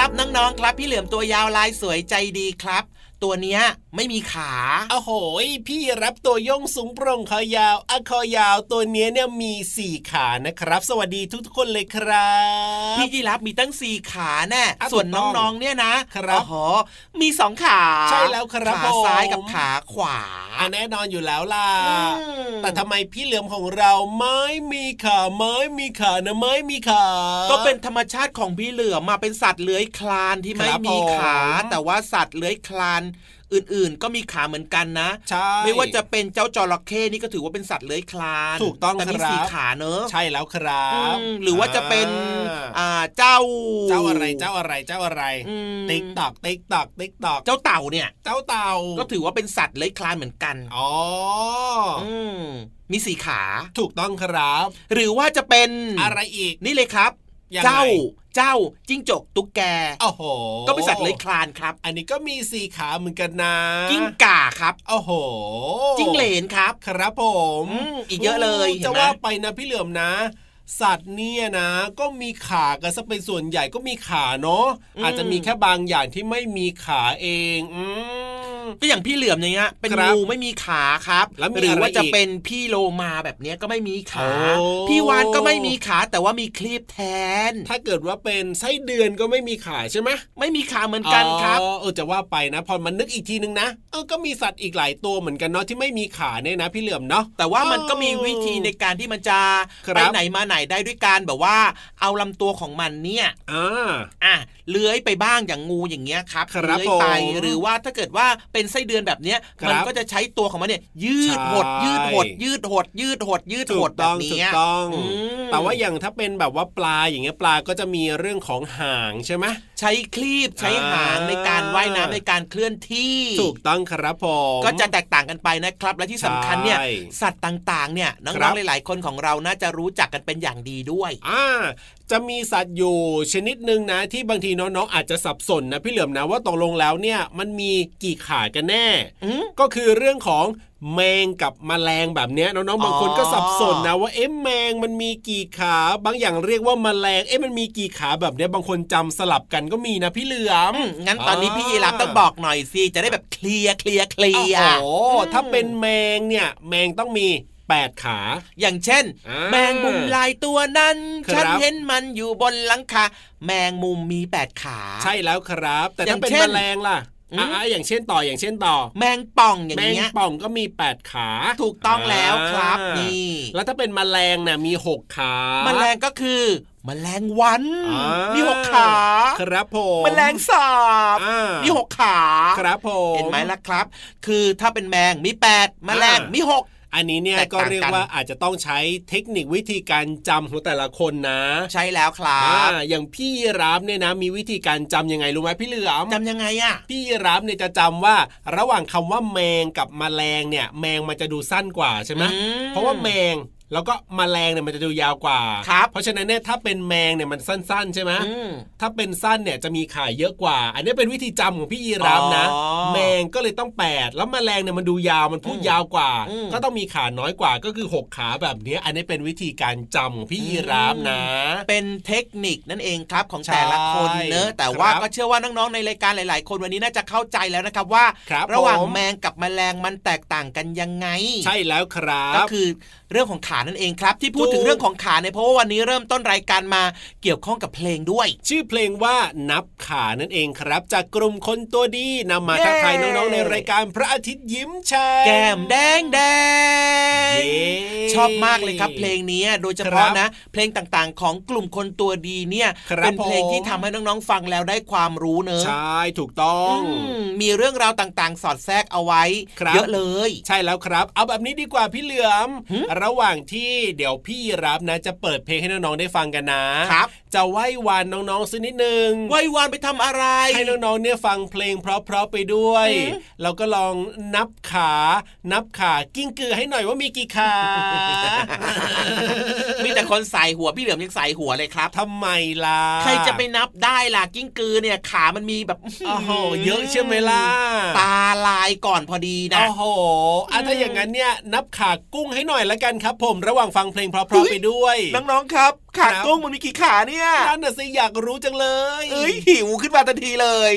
ครับน้องๆครับ พี่เหลือมตัวยาวลายสวยใจดีครับ ตัวเนี้ย ไม่มีขาโอ้โหพี่รับตัวย่องสูงโปร่งคอยาวอะคอยาวตัวเนี้ยเนี่ยมีสี่ขานะครับ สวัสดีทุกๆคนเลยครับพี่ยีรับมีตั้งสี่ขาแน่ส่วนน้องๆเนี่ยนะครับอ๋อมีสองขาใช่แล้วครับขาซ้ายกับขาขวาแน่นอนอยู่แล้วล่ะแต่ทำไมพี่เหลือมของเราไม่มีขาไม่มีขานะไม่มีขาก็เป็นธรรมชาติของพี่เหลือมมาเป็นสัตว์เลื้อยคลานที่ไม่มีขา แต่ว่าสัตว์เลื้อยคลาน อื่นๆ ก็มีขาเหมือนกันนะใช่ไม่ว่าจะเป็นเจ้าจระเข้นี่ก็ถือว่าเป็นสัตว์เลื้อยคลานถูกต้องแต่มีสี่ขาเนอะใช่แล้วครับหรือว่าจะเป็นอ่าเจ้า เจ้าอะไรเจ้าอะไรเจ้าอะไรติ๊กตอกติ๊กตอกติ๊กตอกเจ้าเต่าเนี่ย เจ้าเต่าก็ถือว่าเป็นสัตว์เลื้อยคลานเหมือนกันอ๋อมีสีขาถูกต้องครับ หรือว่าจะเป็นอะไรอีกนี่เลยครับ เจ้าเจ้าจิ้งจกตุ๊กแกโอ้โหก็เป็นสัตว์เลื้อยคลานครับ อันนี้ก็มีสี่ขาเหมือนกันนะกิ้งก่าครับโอ้โหจิ้งเหลนครับ ครับผมอีกเยอะเลยจะว่าไปนะพี่เหลือมนะสัตว์เนี่ยนะก็มีขากันซะเป็นส่วนใหญ่ก็มีขาเนาะอาจจะมีแค่บางอย่างที่ไม่มีขาเอง อื ก็อย่างพี่เหลือมอย่างเงี้ยเป็นงูไม่มีขาครับหรือว่าจะเป็นพี่โลมาแบบเนี้ยก็ไม่มีขา พี่วานก็ไม่มีขาแต่ว่ามีคลีปแทน ถ้าเกิดว่าเป็นไส้เดือนก็ไม่มีขาใช่ไหมไม่มีขาเหมือนกันครับเออจะว่าไปนะ พอมันนึกอีกทีนึงนะเออก็มีสัตว์อีกหลายตัวเหมือนกันเนาะที่ไม่มีขาเนี่ยนะพี่เหลือมเนาะแต่ว่ามันก็มีวิธีในการที่มันจะไปไหนมาไหนได้ด้วยการแบบว่า เอาลำตัวของมันเนี่ยอ่าอะ เลื้อยไปบ้างอย่างงูอย่างเงี้ยครับเลื้อยไปหรือว่าถ้าเกิดว่าไปเป็นไส้เดือนแบบเนี้ยครับมันก็จะใช้ตัวของมันเนี่ยยืดหดใช่ยืดหด ยืดหด ยืดหด ยืดถูหกดแบต้บองถูนี้กต้องอืมแต่ว่าอย่างถ้าเป็นแบบว่าปลาอย่างเงี้ยปลาก็จะมีเรื่องของหางใช่ไหมใช้คลีบใช้หางในการว่ายน้ำในการเคลื่อนที่ ถูกต้องครับผมก็จะแตกต่างกันไปนะครับ และที่สำคัญเนี่ยใช่สัตว์ต่างๆ เนี่ยน้ครัองบๆหลาย ๆ คนของเราน่าจะรู้จักกันเป็นอย่างดีด้วยอ่าจะมีสัตว์อยู่ชนิดหนึ่งนะที่บางทีน้องๆอาจจะสับสนนะพี่เหลือมนะว่าตกลงแล้วเนี่ยมันมีกี่ขากันแน่อืมก็คือเรื่องของแมงกับแมลงแบบเนี้ยน้องๆบางคนก็สับสนนะว่าเอ๊ะแมงมันมีกี่ขา บางอย่างเรียกว่าแมลงเอ๊ะมันมีกี่ขาแบบเนี้ยบางคนจำสลับกันก็มีนะพี่เหลือมอืมงั้นตอนนี้พี่ยีรับต้องบอกหน่อยสิจะได้แบบเคลียร์เคลียร์เคลียร์โอ้โหถ้าเป็นแมงเนี่ยแมงต้องมี แปดขา อย่างเช่นอ่าแมงมุมลายตัวนั้นครับฉันเห็นมันอยู่บนหลังคาแมงมุมมีแปดขา ใช่แล้วครับ แต่อย่าถ้างเป็นเช่แมนลงล่ะอืมอ่าอย่างเช่นต่ออย่างเช่นต่อ แมงป่องอย่างแมงเงี้ยป่องก็มีแปดขา ถูกต้องแล้วครับอ่านี่แล้วถ้าเป็นแมลงน่ะมีหกขา แมลงก็คือแมลงวันอ่ามีหกขา ครับผมแมลงสาบอ่ามีหกขา ครับผมเห็นไหมล่ะครับ คือถ้าเป็นแมงมีแปดแมลงอ่ามีมีหก อันนี้เนี่ยแตกก็ต่างกันเรียกว่าอาจจะต้องใช้เทคนิควิธีการจำของแต่ละคนนะ ใช่แล้วครัอ่าบอย่างพี่รับเนี่ยนะมีวิธีการจำยังไงรู้ไหมพี่เหลือมจำยังไงอะพี่รับเนี่ยจะจำว่าระหว่างคำว่าแมงกับแมลงเนี่ย แมงมันจะดูสั้นกว่าใช่ไหมอืมเพราะว่าแมง แล้วก็แมลงเนี่ยมันจะดูยาวกว่าครับเพราะฉะนั้นเนี่ยถ้าเป็นแมงเนี่ยมันสั้นๆ ใช่ไหมอืมถ้าเป็นสั้นเนี่ยจะมีขาเยอะกว่า อันนี้เป็นวิธีจำของพี่ยีรามนะอ๋อแมงก็เลยต้องแปดแล้วแมลงเนี่ยมันดูยาวมันพูดอืมยาวกว่าอืมก็ต้องมีขาน้อยกว่าก็คือหกขาแบบเนี้ยอันนี้เป็นวิธีการจำของพี่ยีรามนะ เป็นเทคนิคนั่นเองครับของใช่แต่ละคนเนอะแต่ว่าครับก็เชื่อว่าน้องๆในรายการหลาย ๆ คนวันนี้น่าจะเข้าใจแล้วนะครับว่าครับระหว่างผมแมงกับแมลงมันแตกต่างกันยังไง ใช่แล้วครับ ก็คือเรื่องของขานั่นเองครับ ที่พูดถูกถึงเรื่องของขาเนี่ยเพราะว่าวันนี้เริ่มต้นรายการมาเกี่ยวข้องกับเพลงด้วย ชื่อเพลงว่านับขานั่นเองครับ จากกลุ่มคนตัวดีนำมาเย้ทักทายน้องๆในรายการพระอาทิตย์ยิ้มแฉ่งแก้มแดงแดงเย้ชอบมากเลยครับ เพลงนี้โดยเฉครัพาะบนะ เพลงต่างๆ ของกลุ่มคนตัวดีเนี่ยครับเป็นเพลงผมที่ทำให้น้องๆฟังแล้วได้ความรู้เนอะใช่ถูกต้องอืมมีเรื่องราวต่างๆ สอดแทรกเอาไว้ครับเยอะเลย ใช่แล้วครับ เอาแบบนี้ดีกว่าพี่เหลือมหึระหว่างที่เดี๋ยวพี่รับนะจะเปิดเพลงให้น้องๆได้ฟังกันนะครับจะไหว้วานน้องๆสักนิดนึงไหว้วานไปทำอะไร ให้น้องๆเนี่ยฟังเพลงเพราะๆไปด้วยหือเราก็ลองนับขา นับขากิ้งกือให้หน่อยว่ามีกี่ขา มีแต่คนใส่หัวพี่เหลือมยังใส่หัวเลยครับทำไมล่ะใครจะไปนับได้ล่ะกิ้งกือเนี่ยขามันมีแบบโอ้โหเยอะใช่ไหมล่ะตาลายก่อนพอดีนะโอ้โหอะถ้าอย่างนั้นเนี่ยนับขากุ้งให้หน่อยละกันครับ ผมระหว่างฟังเพลงเพราะๆไปด้วย น้องๆครับขาครับกุ้งมันมีกี่ขาเนี่ยนั่นน่ะสิอยากรู้จังเลย เอ้ยหิวขึ้นมาทันทีเลย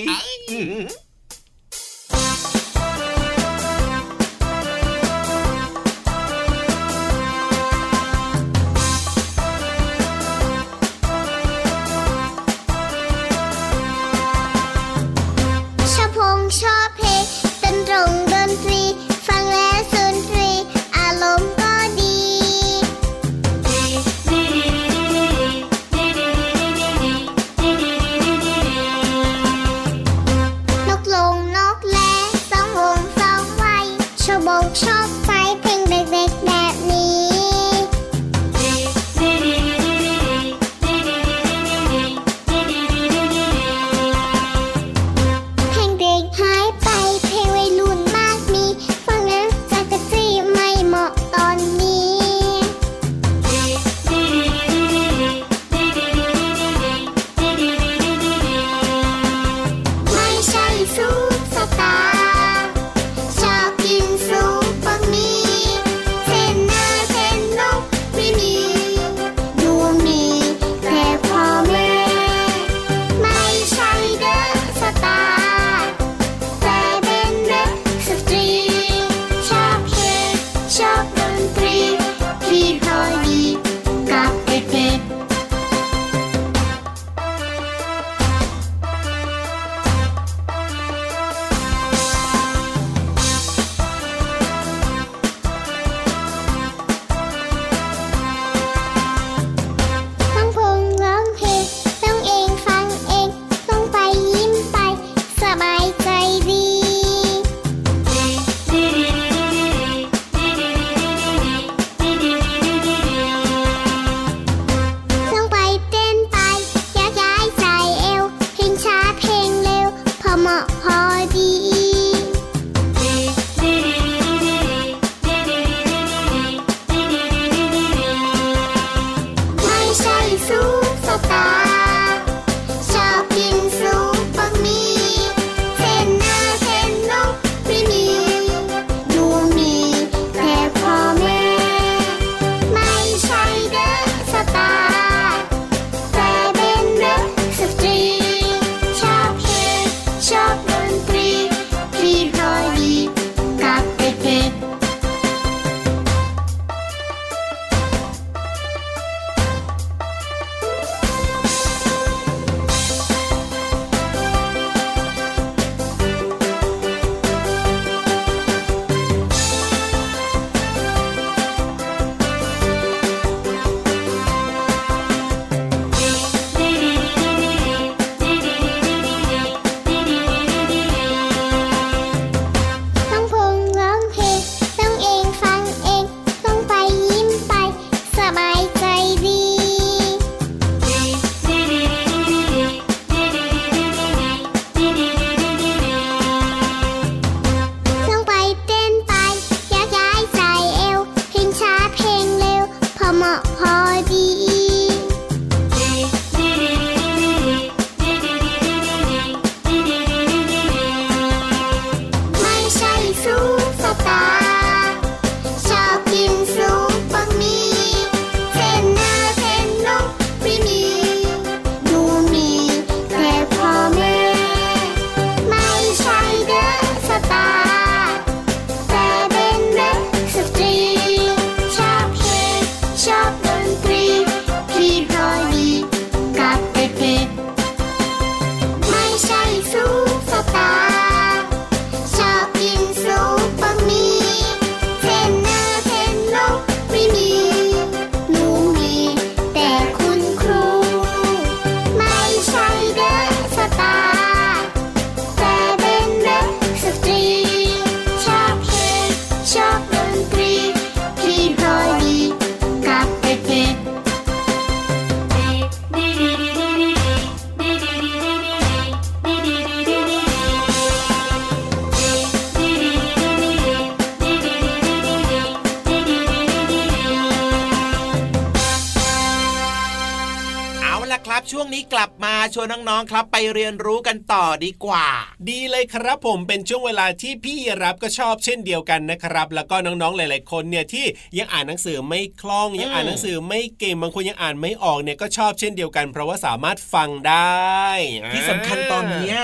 ชวนน้องๆครับ ไปเรียนรู้กันต่อดีกว่า ดีเลยครับผมเป็นช่วงเวลาที่พี่รับก็ชอบเช่นเดียวกันนะครับ แล้วก็น้องๆหลาย ๆ คนเนี่ยที่ยังอ่านหนังสือไม่คล่องยังอ่านหนังสือไม่เก่งบางคนยังอ่านไม่ออกเนี่ยก็ชอบเช่นเดียวกัน เพราะว่าสามารถฟังได้ ที่สำคัญตอนเนี้ย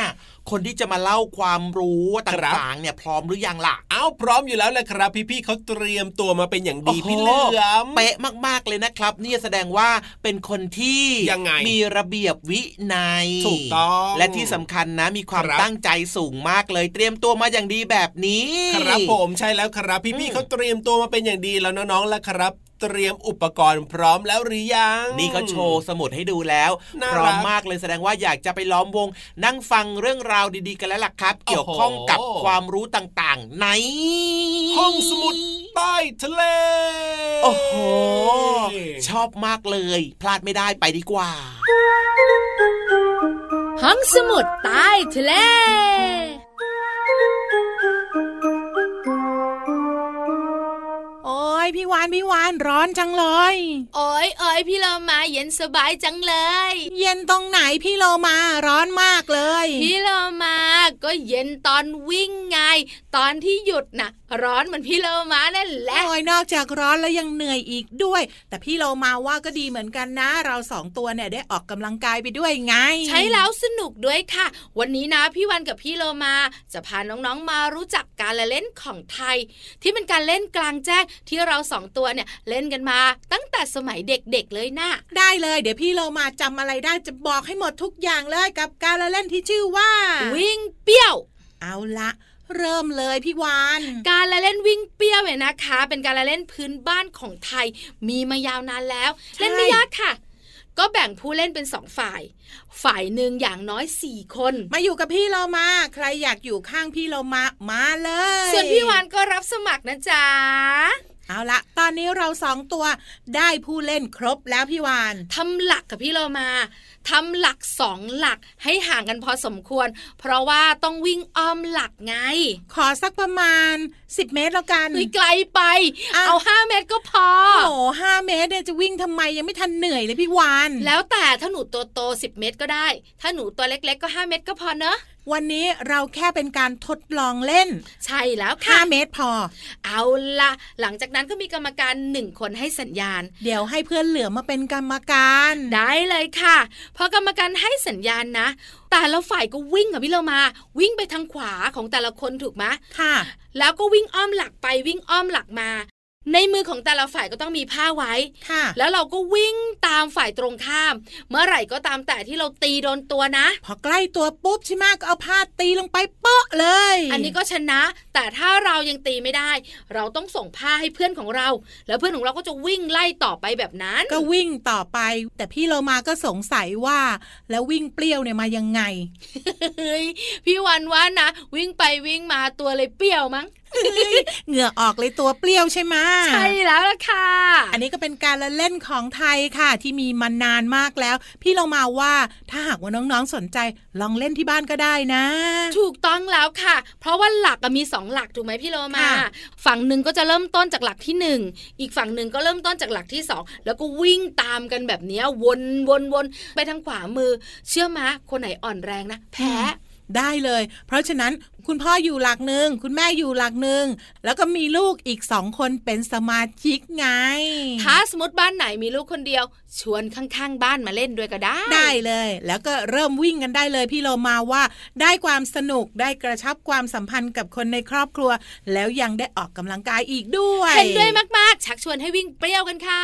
คนที่จะมาเล่าความรู้ต่างๆเนี่ยพร้อมหรือยังล่ะเอ้าพร้อมอยู่แล้วแหละครับ พี่ๆเขาเตรียมตัวมาเป็นอย่างดีพี่เหลือมเป๊ะมากๆเลยนะครับ นี่แสดงว่าเป็นคนที่ยังไงมีระเบียบวินัยถูกต้องและที่สำคัญนะมีความตั้งใจสูงมากเลยเตรียมตัวมาอย่างดีแบบนี้ ครับผมใช่แล้วครับ พี่ๆเขาเตรียมตัวมาเป็นอย่างดีแล้วน้องๆแล้วครับ เตรียมอุปกรณ์พร้อมแล้วหรือยัง นี่เขาโชว์สมุดให้ดูแล้วพร้อมมากเลยแสดงว่าอยากจะไปล้อมวง นั่งฟังเรื่องราวดีๆกันแล้วล่ะครับ เกี่ยวข้องกับความรู้ต่างๆ ใน ห้องสมุดใต้ทะเล โอ้โห ชอบมากเลย พลาดไม่ได้ไปดีกว่า ห้องสมุดใต้ทะเล พี่วานพี่วานร้อนจังเลยโอ้ยโอ้ยพี่เรามาเย็นสบายจังเลย เย็นตรงไหนพี่โลมาร้อนมากเลย พี่เรามาก็เย็นตอนวิ่งไง ตอนที่หยุดนะ่ะร้อนเหมือนพี่เรามานั่นแหละโอ้ยนอกจากร้อนแล้วยังเหนื่อยอีกด้วย แต่พี่เรามาว่าก็ดีเหมือนกันนะ เราสองตัวเนี่ยได้ออกกำลังกายไปด้วยไง ใช้แล้วสนุกด้วยค่ะ วันนี้นะพี่วันกับพี่โลมาจะพาน้องๆมารู้จักการละเล่นของไทย ที่เป็นการเล่นกลางแจ้งที่เราสองตัวเนี่ยเล่นกันมา ตั้งแต่สมัยเด็กๆเลยนะได้เลย เดี๋ยวพี่เรามาจำอะไรได้จะบอกให้หมดทุกอย่างเลยกับการละเล่นที่ชื่อว่า วิ่งเปี้ยว เอาละ เริ่มเลยพี่วาน การละเล่นวิ่งเปี้ยวเนี่ยนะคะ เป็นการละเล่นพื้นบ้านของไทยมีมายาวนานแล้ว เล่นไม่ยากค่ะก็แบ่งผู้เล่นเป็นสองฝ่าย ฝ่ายหนึ่งอย่างน้อยสี่คน มาอยู่กับพี่เรามา ใครอยากอยู่ข้างพี่เรามา มาเลย ส่วนพี่วานก็รับสมัครนะจ๊ะ เอาละตอนนี้เราสองตัวได้ผู้เล่นครบแล้วพี่วานทำหลักกับพี่เรามาทำหลักสองหลักให้ห่างกันพอสมควร เพราะว่าต้องวิ่งอ้อมหลักไง ขอสักประมาณ 10 เมตรแล้วกันไกลไปเอาห้าเมตรก็พอโอ้ห้าเมตรเนี่ยจะวิ่งทำไมยังไม่ทันเหนื่อยเลยพี่วานแล้วแต่ถ้าหนูตัวโตสิบเมตรก็ได้ ถ้าหนูตัวเล็ก ๆ ก็ 5 เมตรก็พอเนอะ วันนี้เราแค่เป็นการทดลองเล่น ใช่แล้วค่ะ5เมตรพอ เอาละหลังจากนั้นก็มีกรรมการหนึ่งคนให้สัญญาณ เดี๋ยวให้เพื่อนเหลือมาเป็นกรรมการ ได้เลยค่ะพอกรรมการให้สัญญาณนะ แต่ละฝ่ายก็วิ่งกับพี่เรามา วิ่งไปทางขวาของแต่ละคนถูกไหมค่ะ แล้วก็วิ่งอ้อมหลักไปวิ่งอ้อมหลักมา ในมือของแต่ละฝ่ายก็ต้องมีผ้าไว้ค่ะ แล้วเราก็วิ่งตามฝ่ายตรงข้าม เมื่อไหร่ก็ตามแต่ที่เราตีโดนตัวนะ พอใกล้ตัวปุ๊บใช่ไหมก็เอาผ้าตีลงไปเปาะเลย อันนี้ก็ชนะ แต่ถ้าเรายังตีไม่ได้ เราต้องส่งผ้าให้เพื่อนของเรา แล้วเพื่อนของเราก็จะวิ่งไล่ต่อไปแบบนั้น ก็วิ่งต่อไป แต่พี่เรามาก็สงสัยว่า แล้ววิ่งเปรี้ยวเนี่ยมายังไงพี่วันว่านะ วิ่งไปวิ่งมาตัวเลยเปรี้ยวมั้ง เหงื่อออกเลยตัวเปรี้ยวใช่ไหมใช่แล้วล่ะค่ะ อันนี้ก็เป็นการละเล่นของไทยค่ะ ที่มีมานานมากแล้ว พี่เรามาว่าถ้าหากว่าน้องๆสนใจ ลองเล่นที่บ้านก็ได้นะ ถูกต้องแล้วค่ะ เพราะว่าหลักมีสองหลักถูกไหมพี่โลมา ฝั่งหนึ่งก็จะเริ่มต้นจากหลักที่หนึ่งอีกฝั่งหนึ่งก็เริ่มต้นจากหลักที่สองแล้วก็วิ่งตามกันแบบนี้วนวนวนไปทางขวามือ เชื่อมะคนไหนอ่อนแรงนะ แพ้ ได้เลย เพราะฉะนั้นคุณพ่ออยู่หลักหนึ่งคุณแม่อยู่หลักหนึ่งแล้วก็มีลูกอีกสองคนเป็นสมาชิกไง ถ้าสมมติบ้านไหนมีลูกคนเดียว ชวนข้างๆ บ้านมาเล่นด้วยก็ได้ ได้เลย แล้วก็เริ่มวิ่งกันได้เลยพี่โลมาว่า ได้ความสนุกได้กระชับความสัมพันธ์กับคนในครอบครัว แล้วยังได้ออกกำลังกายอีกด้วยเห็นด้วยมากๆ ชักชวนให้วิ่งเปรี้ยวกันค่ะ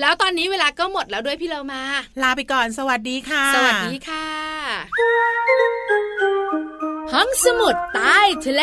แล้วตอนนี้เวลาก็หมดแล้วด้วยพี่โลมา ลาไปก่อนสวัสดีค่ะ สวัสดีค่ะ ห้องสมุดใต้ทะเล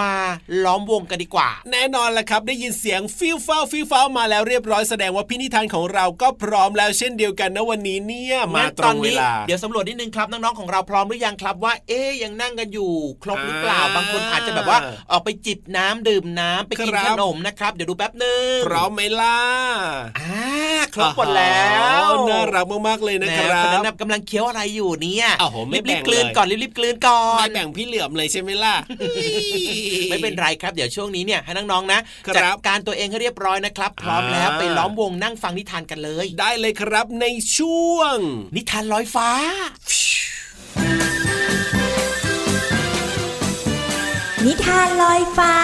มาล้อมวงกันดีกว่า แน่นอนแหละครับได้ยินเสียงฟิลฟ้าฟิลฟ้ามาแล้วเรียบร้อยแสดงว่าพี่นิทานของเราก็พร้อมแล้วเช่นเดียวกันนะวันนี้เนี่ยมาตรงเวลาเดี๋ยวสำรวจนิดนึงครับน้องๆของเราพร้อมหรือยังครับว่าเอ๊ยังนั่งกันอยู่ ครบหรือเปล่าบางคนอาจจะแบบว่าออกไปจิบน้ำดื่มน้ำไปกินขนมนะครับเดี๋ยวดูแป๊บนึงพร้อมไหมล่ะอ่าครบหมดแล้วน่ารักมากๆเลยนะครับนับกำลังเคี้ยวอะไรอยู่เนี่ยรีบๆกลืนก่อนรีบๆกลืนก่อนไม่แบ่งพี่เหลือมเลยใช่ไหมล่ะไม่เป็นไรครับ เดี๋ยวช่วงนี้เนี่ยให้น้องๆนะจัดการตัวเองให้เรียบร้อยนะครับ พร้อมแล้วไปล้อมวงนั่งฟังนิทานกันเลย ได้เลยครับในช่วง นิทานลอยฟ้านิทานลอยฟ้า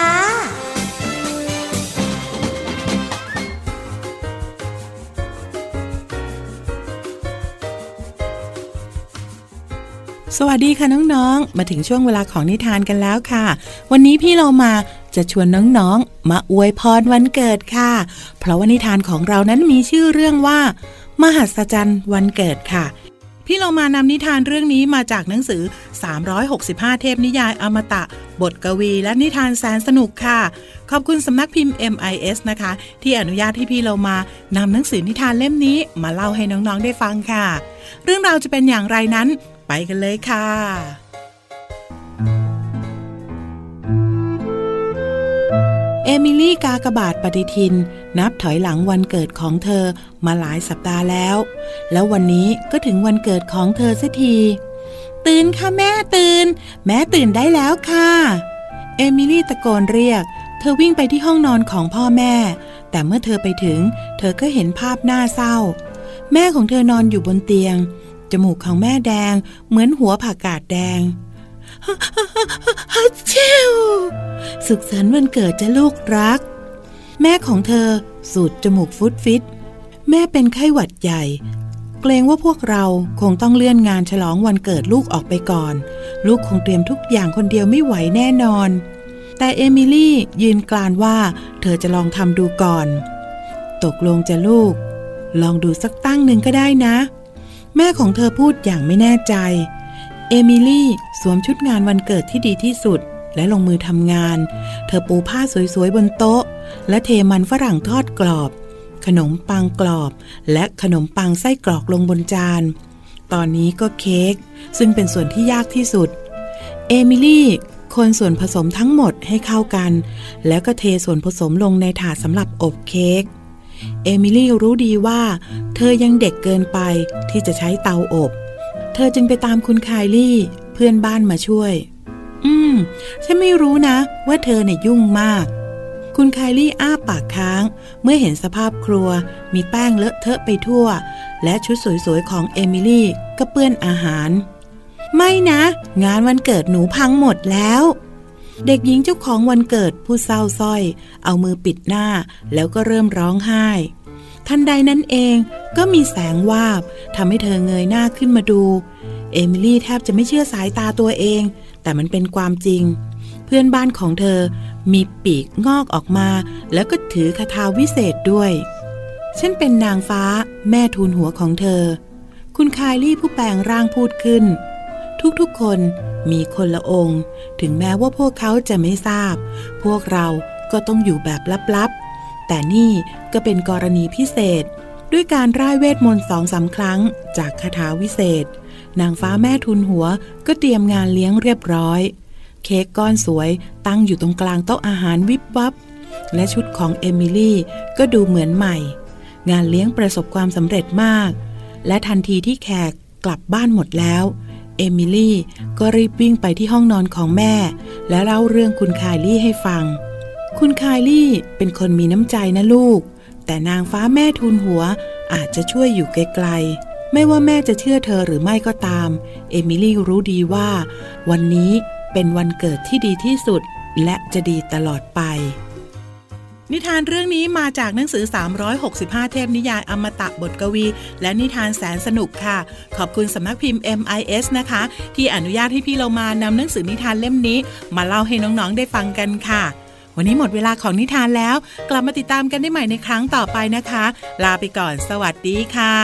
สวัสดีค่ะน้องๆ มาถึงช่วงเวลาของนิทานกันแล้วค่ะ วันนี้พี่เรามาจะชวนน้องๆ มาอวยพรวันเกิดค่ะ เพราะว่านิทานของเรานั้นมีชื่อเรื่องว่า มหัศจรรย์วันเกิดค่ะ พี่เรามานำนิทานเรื่องนี้มาจากหนังสือ 365 เทพนิยายอมตะ บทกวีและนิทานแสนสนุกค่ะ ขอบคุณสำนักพิมพ์ MIS นะคะ ที่อนุญาตให้พี่เรามานำหนังสือนิทานเล่มนี้มาเล่าให้น้องๆได้ฟังค่ะ เรื่องราวจะเป็นอย่างไรนั้น ไปกันเลยค่ะเอมิลี่กากบาทปฏิทิน นับถอยหลังวันเกิดของเธอมาหลายสัปดาห์แล้ว แล้ววันนี้ก็ถึงวันเกิดของเธอสักที ตื่นค่ะแม่ตื่น แม่ตื่นได้แล้วค่ะ เอมิลี่ตะโกนเรียก เธอวิ่งไปที่ห้องนอนของพ่อแม่ แต่เมื่อเธอไปถึง เธอก็เห็นภาพหน่าเศร้า แม่ของเธอนอนอยู่บนเตียง จมูกของแม่แดง เหมือนหัวผักกาดแดงฮัเชวสุขสันต์วันเกิดจะลูกรัก แม่ของเธอสูดจมูกฟุตฟิต แม่เป็นไข้หวัดใหญ่ เกรงว่าพวกเราคงต้องเลื่อนงานฉลองวันเกิดลูกออกไปก่อน ลูกคงเตรียมทุกอย่างคนเดียวไม่ไหวแน่นอน แต่เอมิลี่ยืนกลานว่าเธอจะลองทำดูก่อน ตกลงจะลูก ลองดูสักตั้งหนึ่งก็ได้นะ แม่ของเธอพูดอย่างไม่แน่ใจ เอมิลี่สวมชุดงานวันเกิดที่ดีที่สุดและลงมือทำงาน เธอปูผ้าสวยๆบนโต๊ะ และเทมันฝรั่งทอดกรอบ ขนมปังกรอบ และขนมปังไส้กรอกลงบนจาน ตอนนี้ก็เค้กซึ่งเป็นส่วนที่ยากที่สุด เอมิลี่คนส่วนผสมทั้งหมดให้เข้ากัน แล้วก็เทส่วนผสมลงในถาดสำหรับอบเค้ก เอมิลี่รู้ดีว่า เธอยังเด็กเกินไปที่จะใช้เตาอบ เธอจึงไปตามคุณคายลี่ เพื่อนบ้านมาช่วย อืม ฉันไม่รู้นะ ว่าเธอเนี่ยยุ่งมาก คุณคายลี่อ้าปากค้าง เมื่อเห็นสภาพครัว มีแป้งเลอะเทอะไปทั่ว และชุดสวยๆของเอมิลี่ก็เปื้อนอาหาร ไม่นะ งานวันเกิดหนูพังหมดแล้ว เด็กหญิงเจ้าของวันเกิดผู้เศร้าส้อย เอามือปิดหน้าแล้วก็เริ่มร้องไห้ ทันใดนั้นเองก็มีแสงวาบทำให้เธอเงยหน้าขึ้นมาดู เอมิลี่แทบจะไม่เชื่อสายตาตัวเอง แต่มันเป็นความจริง เพื่อนบ้านของเธอมีปีกงอกออกมา แล้วก็ถือคาถาวิเศษด้วยฉันเป็นนางฟ้าแม่ทูลหัวของเธอ คุณคายลี่ผู้แปลงร่างพูดขึ้น ทุกๆคน มีคนละองค์ ถึงแม้ว่าพวกเขาจะไม่ทราบ พวกเราก็ต้องอยู่แบบลับๆ แต่นี่ก็เป็นกรณีพิเศษ ด้วยการร่ายเวทมนต์สองสาครั้ง จากคาถาวิเศษ นางฟ้าแม่ทุนหัวก็เตรียมงานเลี้ยงเรียบร้อย เค้กก้อนสวยตั้งอยู่ตรงกลางโต๊ะอาหารวิบวับ และชุดของเอมิลี่ก็ดูเหมือนใหม่ งานเลี้ยงประสบความสำเร็จมาก และทันทีที่แขกกลับบ้านหมดแล้ว เอมิลี่ก็รีบวิ่งไปที่ห้องนอนของแม่ และเล่าเรื่องคุณคายลี่ให้ฟัง คุณคายลี่เป็นคนมีน้ำใจนะลูก แต่นางฟ้าแม่ทุนหัวอาจจะช่วยอยู่ไกลๆ ไม่ว่าแม่จะเชื่อเธอหรือไม่ก็ตาม เอมิลี่รู้ดีว่า วันนี้เป็นวันเกิดที่ดีที่สุดและจะดีตลอดไป นิทานเรื่องนี้มาจากหนังสือ 365 เทพนิยายอมตะบทกวี และนิทานแสนสนุกค่ะ ขอบคุณสำนักพิมพ์ MIS นะคะ ที่อนุญาตให้พี่เรามานำหนังสือนิทานเล่มนี้ มาเล่าให้น้องๆได้ฟังกันค่ะ วันนี้หมดเวลาของนิทานแล้ว กลับมาติดตามกันได้ใหม่ในครั้งต่อไปนะคะ ลาไปก่อน สวัสดีค่ะ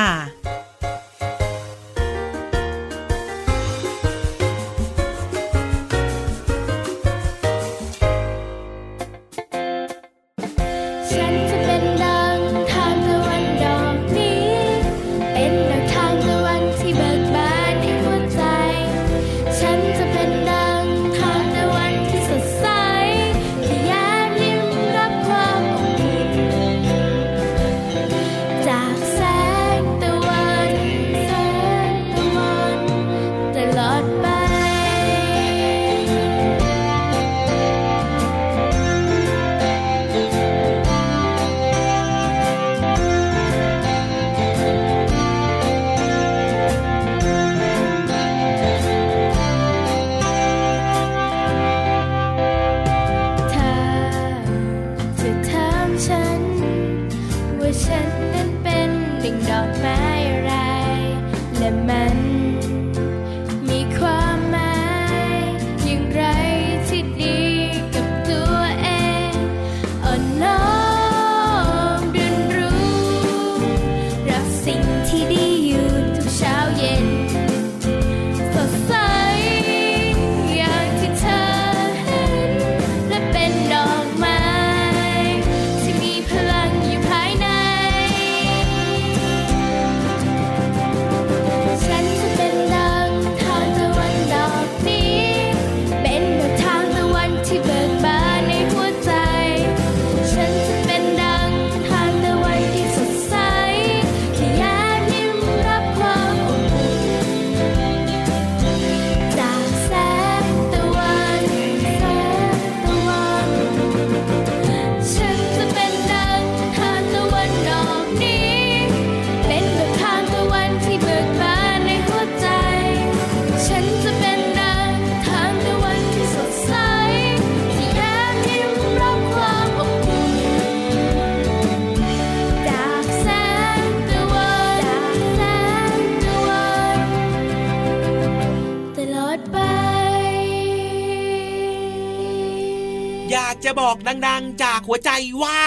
ดัง ๆ จากหัวใจว่า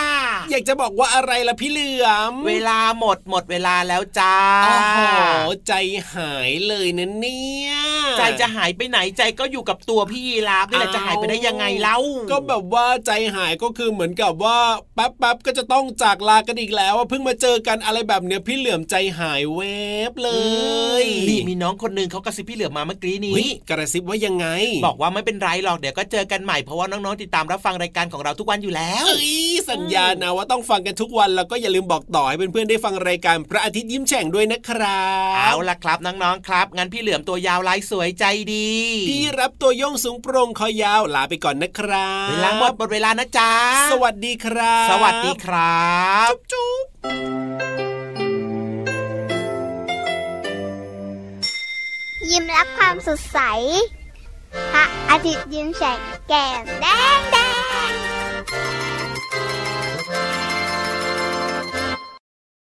อยากจะบอกว่าอะไรล่ะพี่เหลือม เวลาหมดหมดเวลาแล้วจ้าโอ้โหใจหายเลยนะเนี่ย ใจจะหายไปไหนใจก็อยู่กับตัวพี่ยีราฟนี่แหละจะหายไปได้ยังไงเล่า ก็แบบว่าใจหายก็คือเหมือนกับว่าแป๊บๆก็จะต้องจากลากันอีกแล้วเพิ่งมาเจอกันอะไรแบบเนี้ยพี่เหลือมใจหายเวบเลยนี่มีน้องคนนึงเขากระซิบพี่เหลือมมาเมื่อกี้นี้กระซิบว่ายังไง บอกว่าไม่เป็นไรหรอกเดี๋ยวก็เจอกันใหม่เพราะว่าน้องๆติดตามรับฟังรายการของเราทุกวันอยู่แล้วเอ้ยสัญญานะว่าต้องฟังกันทุกวันแล้วก็อย่าลืมบอกต่อให้เพื่อนๆได้ฟังรายการพระอาทิตย์ยิ้มแฉ่งด้วยนะครับเอาล่ะครับน้องๆครับงั้นพี่เหลือมตัวยาวลายสวยใจดีพี่รับตัวโยงสูงโปร่งคอยาวลาไปก่อนนะครับเวลาหมดหมดเวลานะจ๊ะสวัสดีครับ สวัสดีครับจุ๊บยิ้มรับความสดใสพระอาทิตย์ยิ้มแฉกแก้มแดงแดง